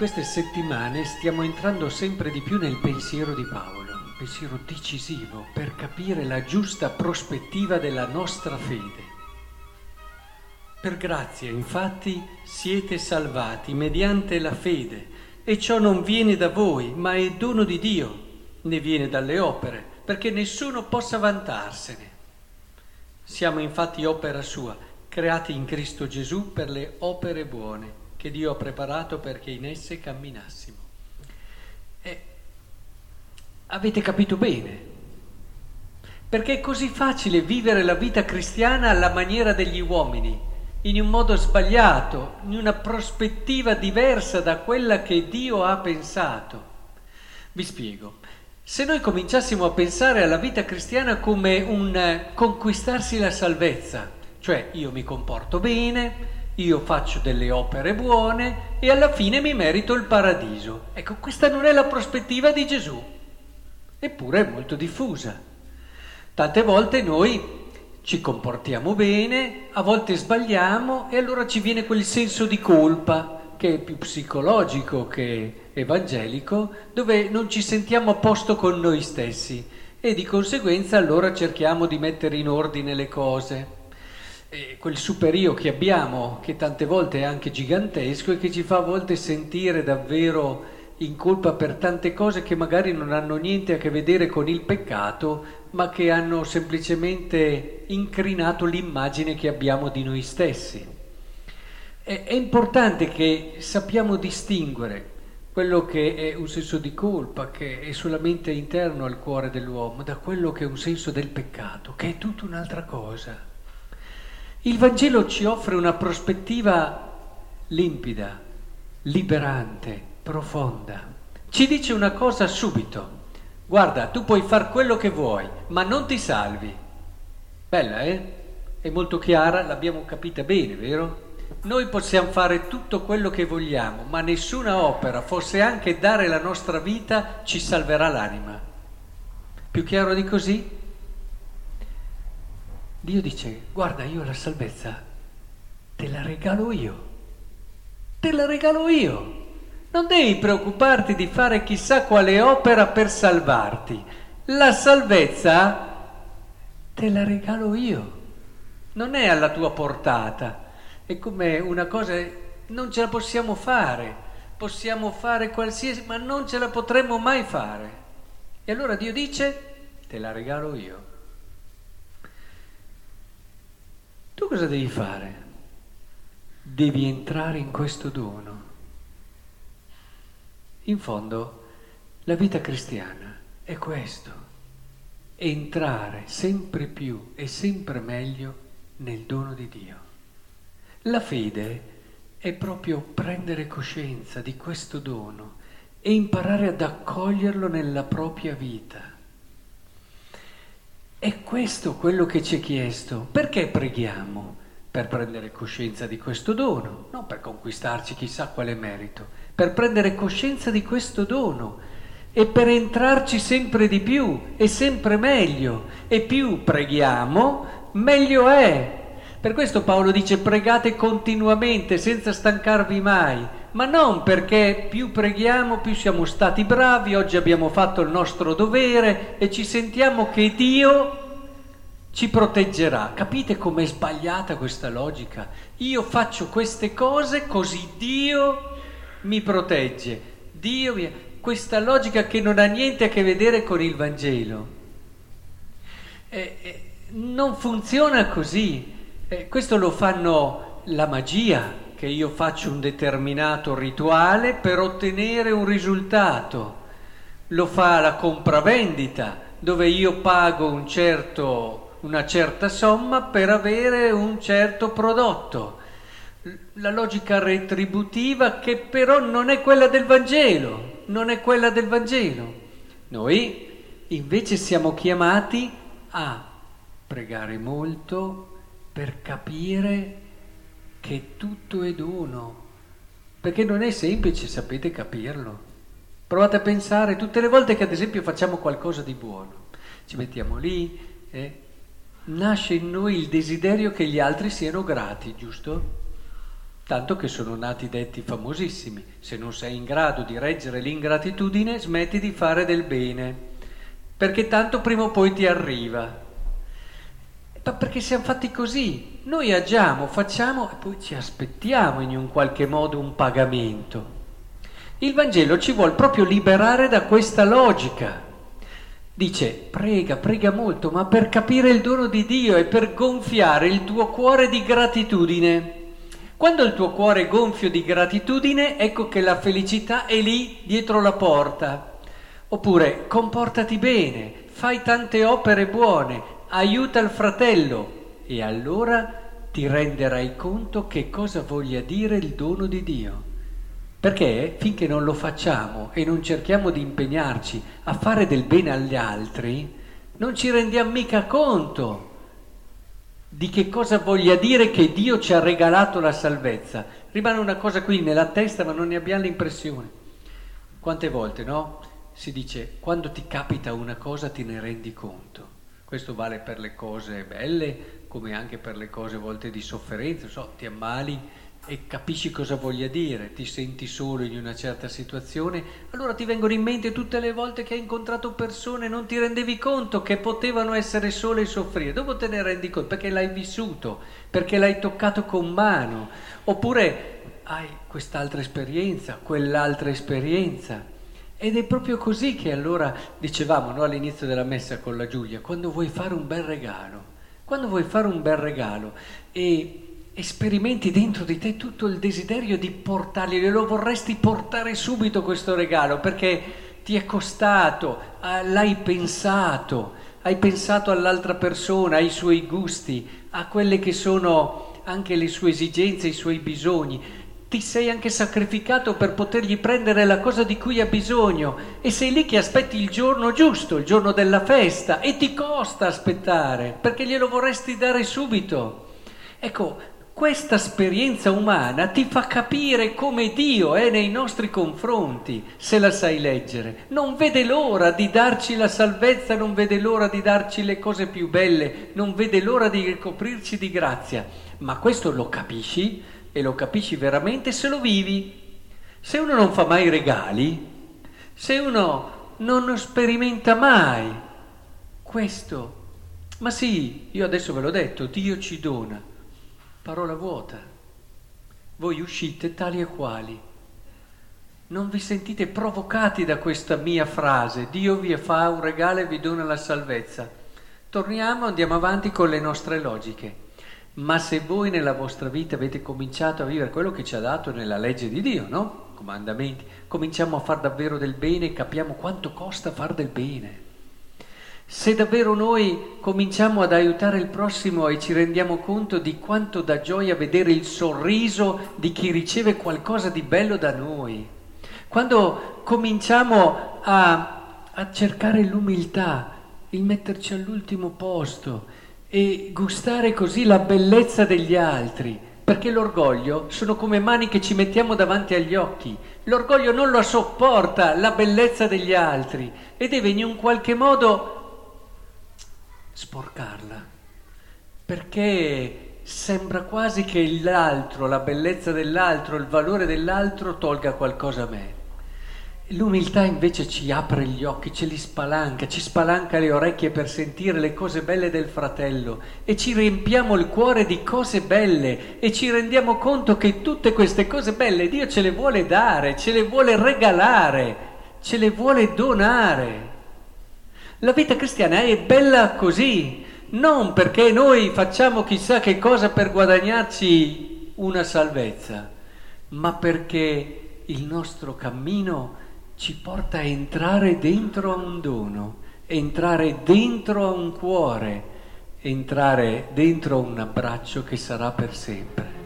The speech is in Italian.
queste settimane stiamo entrando sempre di più nel pensiero di Paolo, un pensiero decisivo per capire la giusta prospettiva della nostra fede. Per grazia, infatti, siete salvati mediante la fede, e ciò non viene da voi, ma è dono di Dio, né viene dalle opere, perché nessuno possa vantarsene. Siamo infatti opera sua, creati in Cristo Gesù per le opere buone che Dio ha preparato perché in esse camminassimo. E avete capito bene, perché è così facile vivere la vita cristiana alla maniera degli uomini, in un modo sbagliato, in una prospettiva diversa da quella che Dio ha pensato. Vi spiego. Se noi cominciassimo a pensare alla vita cristiana come un conquistarsi la salvezza, cioè io mi comporto bene, io faccio delle opere buone e alla fine mi merito il paradiso. Ecco, questa non è la prospettiva di Gesù, eppure è molto diffusa. Tante volte noi ci comportiamo bene, a volte sbagliamo e allora ci viene quel senso di colpa che è più psicologico che evangelico, dove non ci sentiamo a posto con noi stessi e di conseguenza allora cerchiamo di mettere in ordine le cose quel superio che abbiamo, che tante volte è anche gigantesco e che ci fa a volte sentire davvero in colpa per tante cose che magari non hanno niente a che vedere con il peccato, ma che hanno semplicemente incrinato l'immagine che abbiamo di noi stessi. È, è importante che sappiamo distinguere quello che è un senso di colpa, che è solamente interno al cuore dell'uomo, da quello che è un senso del peccato, che è tutta un'altra cosa. Il Vangelo ci offre una prospettiva limpida, liberante, profonda. Ci dice una cosa subito. Guarda, tu puoi fare quello che vuoi, ma non ti salvi. Bella, eh? È molto chiara, l'abbiamo capita bene, vero? Noi possiamo fare tutto quello che vogliamo, ma nessuna opera, forse anche dare la nostra vita, ci salverà l'anima. Più chiaro di così? Dio dice, guarda, io la salvezza te la regalo io, te la regalo io. Non devi preoccuparti di fare chissà quale opera per salvarti. La salvezza te la regalo io. Non è alla tua portata. È come una cosa, non ce la possiamo fare. Possiamo fare qualsiasi, ma non ce la potremmo mai fare. E allora Dio dice, te la regalo io. Tu cosa devi fare? Devi entrare in questo dono. In fondo, la vita cristiana è questo, entrare sempre più e sempre meglio nel dono di Dio. La fede è proprio prendere coscienza di questo dono e imparare ad accoglierlo nella propria vita. È questo quello che ci è chiesto. Perché preghiamo? Per prendere coscienza di questo dono, non per conquistarci chissà quale merito, per prendere coscienza di questo dono e per entrarci sempre di più e sempre meglio. E più preghiamo, meglio è. Per questo Paolo dice pregate continuamente senza stancarvi mai, ma non perché più preghiamo più siamo stati bravi, oggi abbiamo fatto il nostro dovere e ci sentiamo che Dio ci proteggerà. Capite com'è sbagliata questa logica? Io faccio queste cose così Dio mi protegge. Dio mi... Questa logica che non ha niente a che vedere con il Vangelo. Eh, eh, non funziona così. Eh, questo lo fanno la magia, che io faccio un determinato rituale per ottenere un risultato. Lo fa la compravendita, dove io pago un certo, una certa somma per avere un certo prodotto. La logica retributiva che però non è quella del Vangelo, non è quella del Vangelo. Noi invece siamo chiamati a pregare molto per capire che tutto è dono, perché non è semplice, sapete, capirlo. Provate a pensare tutte le volte che ad esempio facciamo qualcosa di buono, ci mettiamo lì, eh, nasce in noi il desiderio che gli altri siano grati, giusto? tanto che sono nati detti famosissimi. Se non sei in grado di reggere l'ingratitudine, smetti di fare del bene, perché tanto prima o poi ti arriva. Ma perché siamo fatti così? Noi agiamo, facciamo e poi ci aspettiamo in un qualche modo un pagamento. Il Vangelo ci vuole proprio liberare da questa logica. Dice, prega, prega molto, ma per capire il dono di Dio e per gonfiare il tuo cuore di gratitudine. Quando il tuo cuore è gonfio di gratitudine, ecco che la felicità è lì dietro la porta. Oppure comportati bene, fai tante opere buone, aiuta il fratello e allora ti renderai conto che cosa voglia dire il dono di Dio. Perché finché non lo facciamo e non cerchiamo di impegnarci a fare del bene agli altri, non ci rendiamo mica conto di che cosa voglia dire che Dio ci ha regalato la salvezza. Rimane una cosa qui nella testa, ma non ne abbiamo l'impressione. Quante volte, no? Si dice, quando ti capita una cosa ti ne rendi conto. Questo vale per le cose belle, come anche per le cose volte di sofferenza. So, ti ammali e capisci cosa voglia dire, ti senti solo in una certa situazione, allora ti vengono in mente tutte le volte che hai incontrato persone e non ti rendevi conto che potevano essere sole e soffrire. Dopo te ne rendi conto perché l'hai vissuto, perché l'hai toccato con mano, oppure hai quest'altra esperienza, quell'altra esperienza. Ed è proprio così che allora dicevamo no, all'inizio della messa con la Giulia, quando vuoi fare un bel regalo, quando vuoi fare un bel regalo e sperimenti dentro di te tutto il desiderio di portargli, lo vorresti portare subito questo regalo perché ti è costato, ah, l'hai pensato, hai pensato all'altra persona, ai suoi gusti, a quelle che sono anche le sue esigenze, i suoi bisogni. Ti sei anche sacrificato per potergli prendere la cosa di cui ha bisogno e sei lì che aspetti il giorno giusto, il giorno della festa e ti costa aspettare perché glielo vorresti dare subito. Ecco, questa esperienza umana ti fa capire come Dio è nei nostri confronti, se la sai leggere. Non vede l'ora di darci la salvezza, non vede l'ora di darci le cose più belle, non vede l'ora di ricoprirci di grazia. Ma questo lo capisci e lo capisci veramente se lo vivi. Se uno non fa mai regali, se uno non sperimenta mai questo, ma sì, io adesso ve l'ho detto, Dio ci dona parola vuota. Voi uscite tali e quali. Non vi sentite provocati da questa mia frase, Dio vi fa un regalo e vi dona la salvezza. Torniamo, andiamo avanti con le nostre logiche. Ma se voi nella vostra vita avete cominciato a vivere quello che ci ha dato nella legge di Dio, no? Comandamenti, cominciamo a far davvero del bene e capiamo quanto costa far del bene. Se davvero noi cominciamo ad aiutare il prossimo e ci rendiamo conto di quanto dà gioia vedere il sorriso di chi riceve qualcosa di bello da noi, quando cominciamo a, a cercare l'umiltà, il metterci all'ultimo posto e gustare così la bellezza degli altri, perché l'orgoglio sono come mani che ci mettiamo davanti agli occhi. L'orgoglio non lo sopporta la bellezza degli altri e deve in un qualche modo sporcarla, perché sembra quasi che l'altro, la bellezza dell'altro, il valore dell'altro tolga qualcosa a me. L'umiltà invece ci apre gli occhi, ce li spalanca, ci spalanca le orecchie per sentire le cose belle del fratello e ci riempiamo il cuore di cose belle e ci rendiamo conto che tutte queste cose belle Dio ce le vuole dare, ce le vuole regalare, ce le vuole donare. La vita cristiana è bella così, non perché noi facciamo chissà che cosa per guadagnarci una salvezza, ma perché il nostro cammino ci porta a entrare dentro a un dono, entrare dentro a un cuore, entrare dentro a un abbraccio che sarà per sempre.